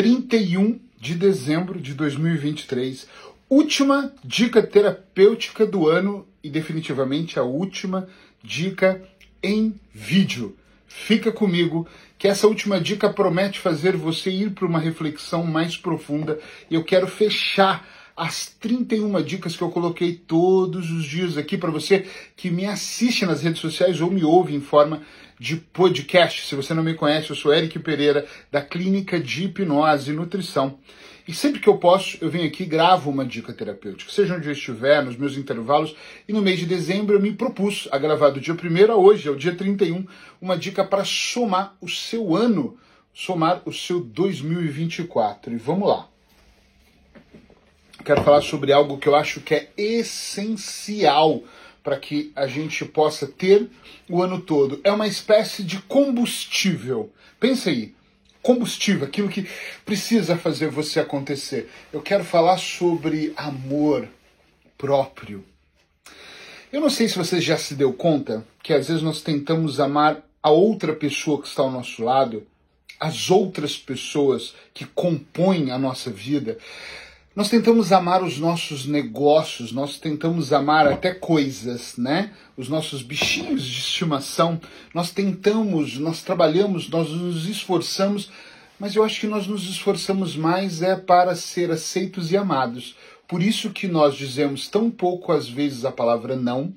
31 de dezembro de 2023. Última dica terapêutica do ano e definitivamente a última dica em vídeo. Fica comigo que essa última dica promete fazer você ir para uma reflexão mais profunda e eu quero fechar as 31 dicas que eu coloquei todos os dias aqui para você que me assiste nas redes sociais ou me ouve em forma de podcast. Se você não me conhece, eu sou Eric Pereira, da Clínica de Hipnose e Nutrição. E sempre que eu posso, eu venho aqui e gravo uma dica terapêutica, seja onde eu estiver, nos meus intervalos. E no mês de dezembro eu me propus a gravar do dia 1 a hoje, ao dia 31, uma dica para somar o seu ano, somar o seu 2024. E vamos lá. Quero falar sobre algo que eu acho que é essencial para que a gente possa ter o ano todo. É uma espécie de combustível. Pensa aí, combustível, aquilo que precisa fazer você acontecer. Eu quero falar sobre amor próprio. Eu não sei se você já se deu conta que às vezes nós tentamos amar a outra pessoa que está ao nosso lado, as outras pessoas que compõem a nossa vida, nós tentamos amar os nossos negócios, nós tentamos amar até coisas, né? Os nossos bichinhos de estimação. Nós tentamos, nós trabalhamos, nós nos esforçamos, mas eu acho que nós nos esforçamos mais é para ser aceitos e amados. Por isso que nós dizemos tão pouco às vezes a palavra não.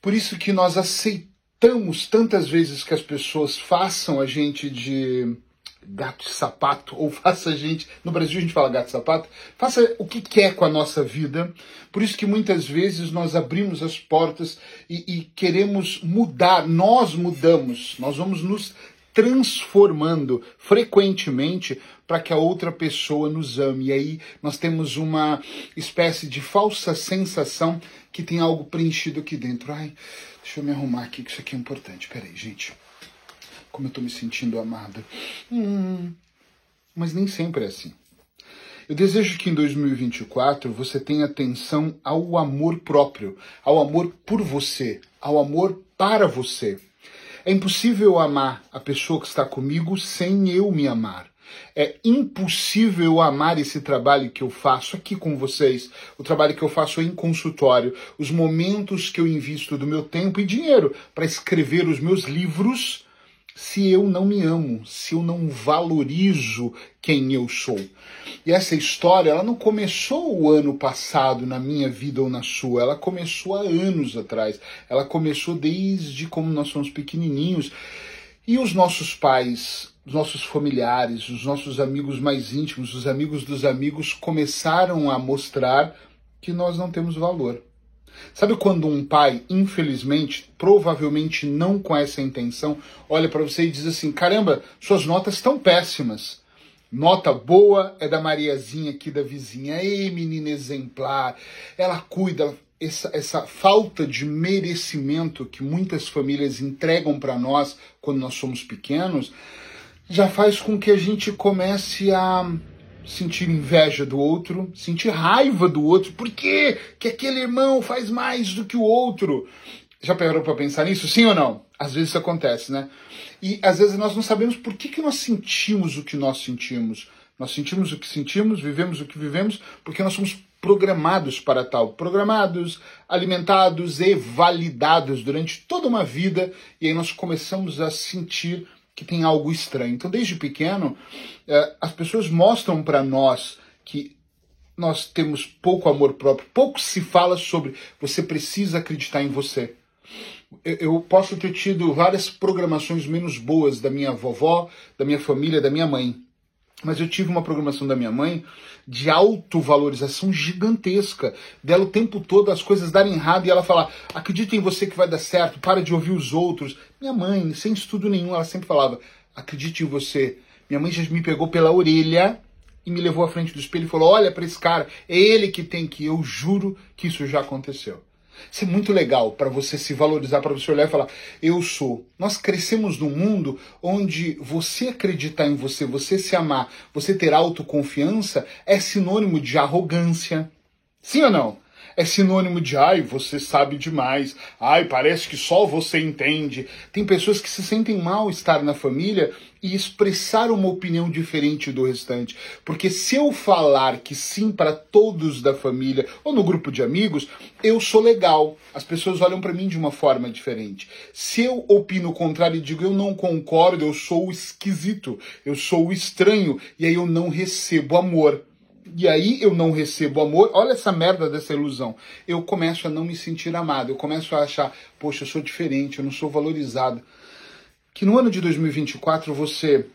Por isso que nós aceitamos tantas vezes que as pessoas façam a gente de gato e sapato, ou faça a gente, no Brasil a gente fala gato e sapato, faça o que quer com a nossa vida. Por isso que muitas vezes nós abrimos as portas e, e queremos mudar, nós mudamos, nós vamos nos transformando frequentemente para que a outra pessoa nos ame. E aí nós temos uma espécie de falsa sensação que tem algo preenchido aqui dentro. Ai, deixa eu me arrumar aqui que isso aqui é importante. Peraí, gente como eu estou me sentindo amada. Hum, mas nem sempre é assim. Eu desejo que em 2024 você tenha atenção ao amor próprio, ao amor por você, ao amor para você. É impossível amar a pessoa que está comigo sem eu me amar. É impossível amar esse trabalho que eu faço aqui com vocês, o trabalho que eu faço em consultório, os momentos que eu invisto do meu tempo e dinheiro para escrever os meus livros se eu não me amo, se eu não valorizo quem eu sou. E essa história, ela não começou o ano passado na minha vida ou na sua, ela começou há anos atrás. Ela começou desde como nós somos pequenininhos. E os nossos pais, os nossos familiares, os nossos amigos mais íntimos, os amigos dos amigos começaram a mostrar que nós não temos valor. Sabe quando um pai, infelizmente, provavelmente não com essa intenção, olha para você e diz assim: caramba, suas notas estão péssimas. Nota boa é da Mariazinha aqui da vizinha. Ei, menina exemplar. Ela cuida. Essa, essa falta de merecimento que muitas famílias entregam para nós quando nós somos pequenos já faz com que a gente comece a sentir inveja do outro, sentir raiva do outro. Por que aquele irmão faz mais do que o outro? Já parou para pensar nisso? Sim ou não? Às vezes isso acontece, né? E às vezes nós não sabemos por que, que nós sentimos o que nós sentimos. Nós sentimos o que sentimos, vivemos o que vivemos, porque nós somos programados para tal. Programados, alimentados e validados durante toda uma vida. E aí nós começamos a sentir que tem algo estranho. Então, desde pequeno, é, as pessoas mostram para nós que nós temos pouco amor próprio, pouco se fala sobre você precisa acreditar em você. Eu posso ter tido várias programações menos boas da minha vovó, da minha família, da minha mãe. Mas eu tive uma programação da minha mãe de autovalorização gigantesca, dela o tempo todo as coisas darem errado e ela falar: acredita em você que vai dar certo, para de ouvir os outros. Minha mãe, sem estudo nenhum, ela sempre falava: acredite em você. Minha mãe já me pegou pela orelha e me levou à frente do espelho e falou: olha para esse cara, é ele que tem que. Eu juro que isso já aconteceu. Isso é muito legal para você se valorizar, para você olhar e falar: eu sou. Nós crescemos num mundo onde você acreditar em você, você se amar, você ter autoconfiança é sinônimo de arrogância. Sim ou não? É sinônimo de ai, você sabe demais, ai, parece que só você entende. Tem pessoas que se sentem mal estar na família e expressar uma opinião diferente do restante. Porque se eu falar que sim para todos da família ou no grupo de amigos, eu sou legal. As pessoas olham para mim de uma forma diferente. Se eu opino o contrário e digo eu não concordo, eu sou o esquisito, eu sou o estranho e aí eu não recebo amor. E aí eu não recebo amor. Olha essa merda dessa ilusão. Eu começo a não me sentir amado. Eu começo a achar, poxa, eu sou diferente, eu não sou valorizado que no ano de 2024 você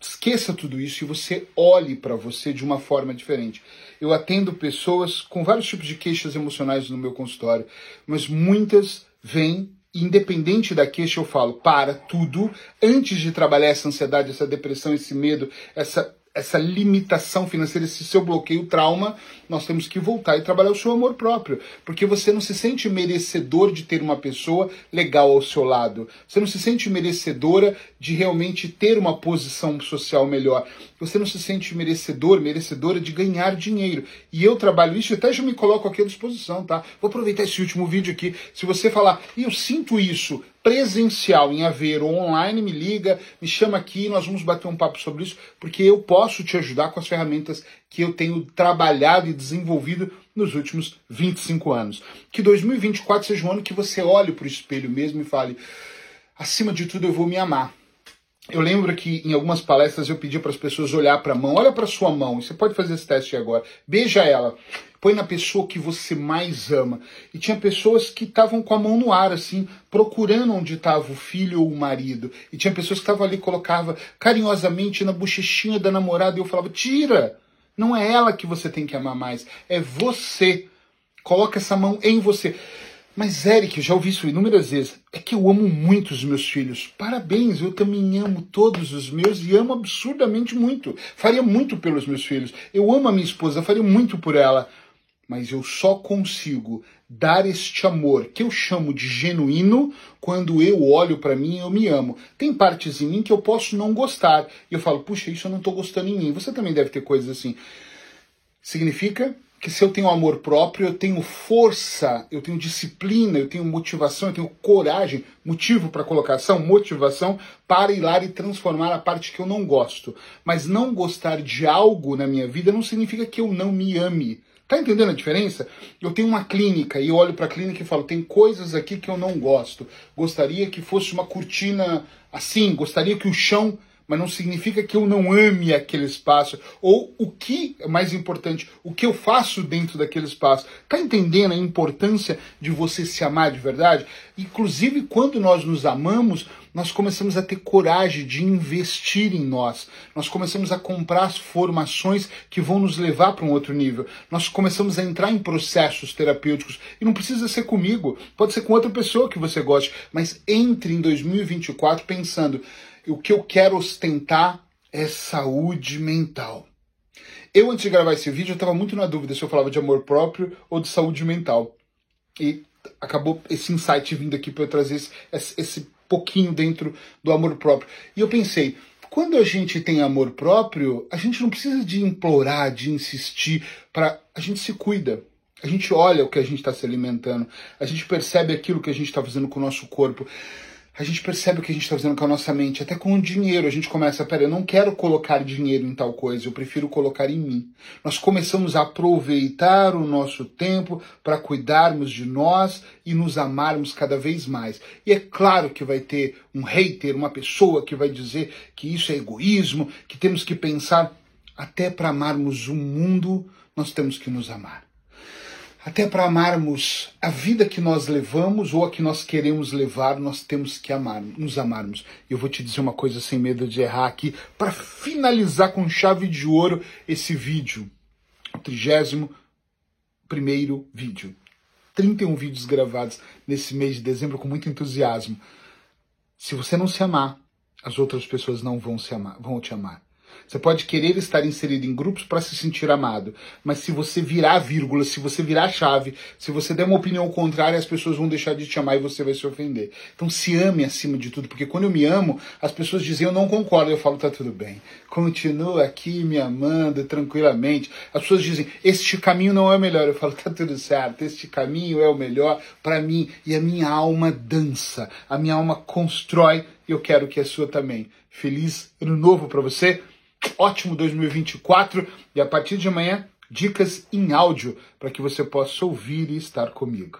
esqueça tudo isso e você olhe para você de uma forma diferente. Eu atendo pessoas com vários tipos de queixas emocionais no meu consultório, mas muitas vêm independente da queixa, eu falo, para tudo, antes de trabalhar essa ansiedade, essa depressão, esse medo, essa essa limitação financeira, esse seu bloqueio, trauma, nós temos que voltar e trabalhar o seu amor próprio. Porque você não se sente merecedor de ter uma pessoa legal ao seu lado. Você não se sente merecedora de realmente ter uma posição social melhor. Você não se sente merecedor, merecedora de ganhar dinheiro. E eu trabalho isso, até já me coloco aqui à disposição, tá? Vou aproveitar esse último vídeo aqui. Se você falar, e eu sinto isso, presencial em Aveiro ou online, me liga, me chama aqui, nós vamos bater um papo sobre isso, porque eu posso te ajudar com as ferramentas que eu tenho trabalhado e desenvolvido nos últimos 25 anos. Que 2024 seja um ano que você olhe para o espelho mesmo e fale: acima de tudo, eu vou me amar. Eu lembro que em algumas palestras eu pedi para as pessoas olhar para a mão, olha para sua mão, você pode fazer esse teste agora, beija ela, põe na pessoa que você mais ama. E tinha pessoas que estavam com a mão no ar, assim, procurando onde estava o filho ou o marido. E tinha pessoas que estavam ali, colocava carinhosamente na bochechinha da namorada, e eu falava, tira! Não é ela que você tem que amar mais, é você. Coloca essa mão em você. Mas, Eric, eu já ouvi isso inúmeras vezes. É que eu amo muito os meus filhos. Parabéns, eu também amo todos os meus e amo absurdamente muito. Faria muito pelos meus filhos. Eu amo a minha esposa, faria muito por ela. Mas eu só consigo dar este amor que eu chamo de genuíno quando eu olho para mim e eu me amo. Tem partes em mim que eu posso não gostar. E eu falo, puxa, isso eu não estou gostando em mim. Você também deve ter coisas assim. Significa que se eu tenho amor próprio, eu tenho força, eu tenho disciplina, eu tenho motivação, eu tenho coragem, motivo para colocação, motivação para ir lá e transformar a parte que eu não gosto. Mas não gostar de algo na minha vida não significa que eu não me ame. Tá entendendo a diferença? Eu tenho uma clínica e eu olho para a clínica e falo: tem coisas aqui que eu não gosto. Gostaria que fosse uma cortina assim, gostaria que o chão mas não significa que eu não ame aquele espaço. Ou o que, é mais importante, o que eu faço dentro daquele espaço. Tá entendendo a importância de você se amar de verdade? Inclusive, quando nós nos amamos, nós começamos a ter coragem de investir em nós. Nós começamos a comprar as formações que vão nos levar para um outro nível. Nós começamos a entrar em processos terapêuticos. E não precisa ser comigo, pode ser com outra pessoa que você goste. Mas entre em 2024 pensando o que eu quero ostentar é saúde mental. Eu, antes de gravar esse vídeo, eu estava muito na dúvida se eu falava de amor próprio ou de saúde mental. E acabou esse insight vindo aqui para eu trazer esse, esse pouquinho dentro do amor próprio. E eu pensei, quando a gente tem amor próprio, a gente não precisa de implorar, de insistir, para a gente se cuida. A gente olha o que a gente está se alimentando, a gente percebe aquilo que a gente está fazendo com o nosso corpo a gente percebe o que a gente está fazendo com a nossa mente. Até com o dinheiro, a gente começa, pera, eu não quero colocar dinheiro em tal coisa, eu prefiro colocar em mim. Nós começamos a aproveitar o nosso tempo para cuidarmos de nós e nos amarmos cada vez mais. E é claro que vai ter um hater, uma pessoa que vai dizer que isso é egoísmo, que temos que pensar. Até para amarmos o mundo, nós temos que nos amar até para amarmos a vida que nós levamos ou a que nós queremos levar, nós temos que amar, nos amarmos. Eu vou te dizer uma coisa sem medo de errar aqui, para finalizar com chave de ouro esse vídeo. O trigésimo primeiro vídeo. 31 vídeos gravados nesse mês de dezembro com muito entusiasmo. Se você não se amar, as outras pessoas não vão se amar, vão te amar. Você pode querer estar inserido em grupos para se sentir amado, mas se você virar vírgula, se você virar chave, se você der uma opinião contrária, as pessoas vão deixar de te amar e você vai se ofender. Então se ame acima de tudo, porque quando eu me amo, as pessoas dizem eu não concordo, eu falo tá tudo bem. Continua aqui me amando tranquilamente. As pessoas dizem este caminho não é o melhor, eu falo tá tudo certo, este caminho é o melhor para mim e a minha alma dança, a minha alma constrói e eu quero que a sua também. Feliz ano novo para você, ótimo 2024 e a partir de amanhã, dicas em áudio para que você possa ouvir e estar comigo.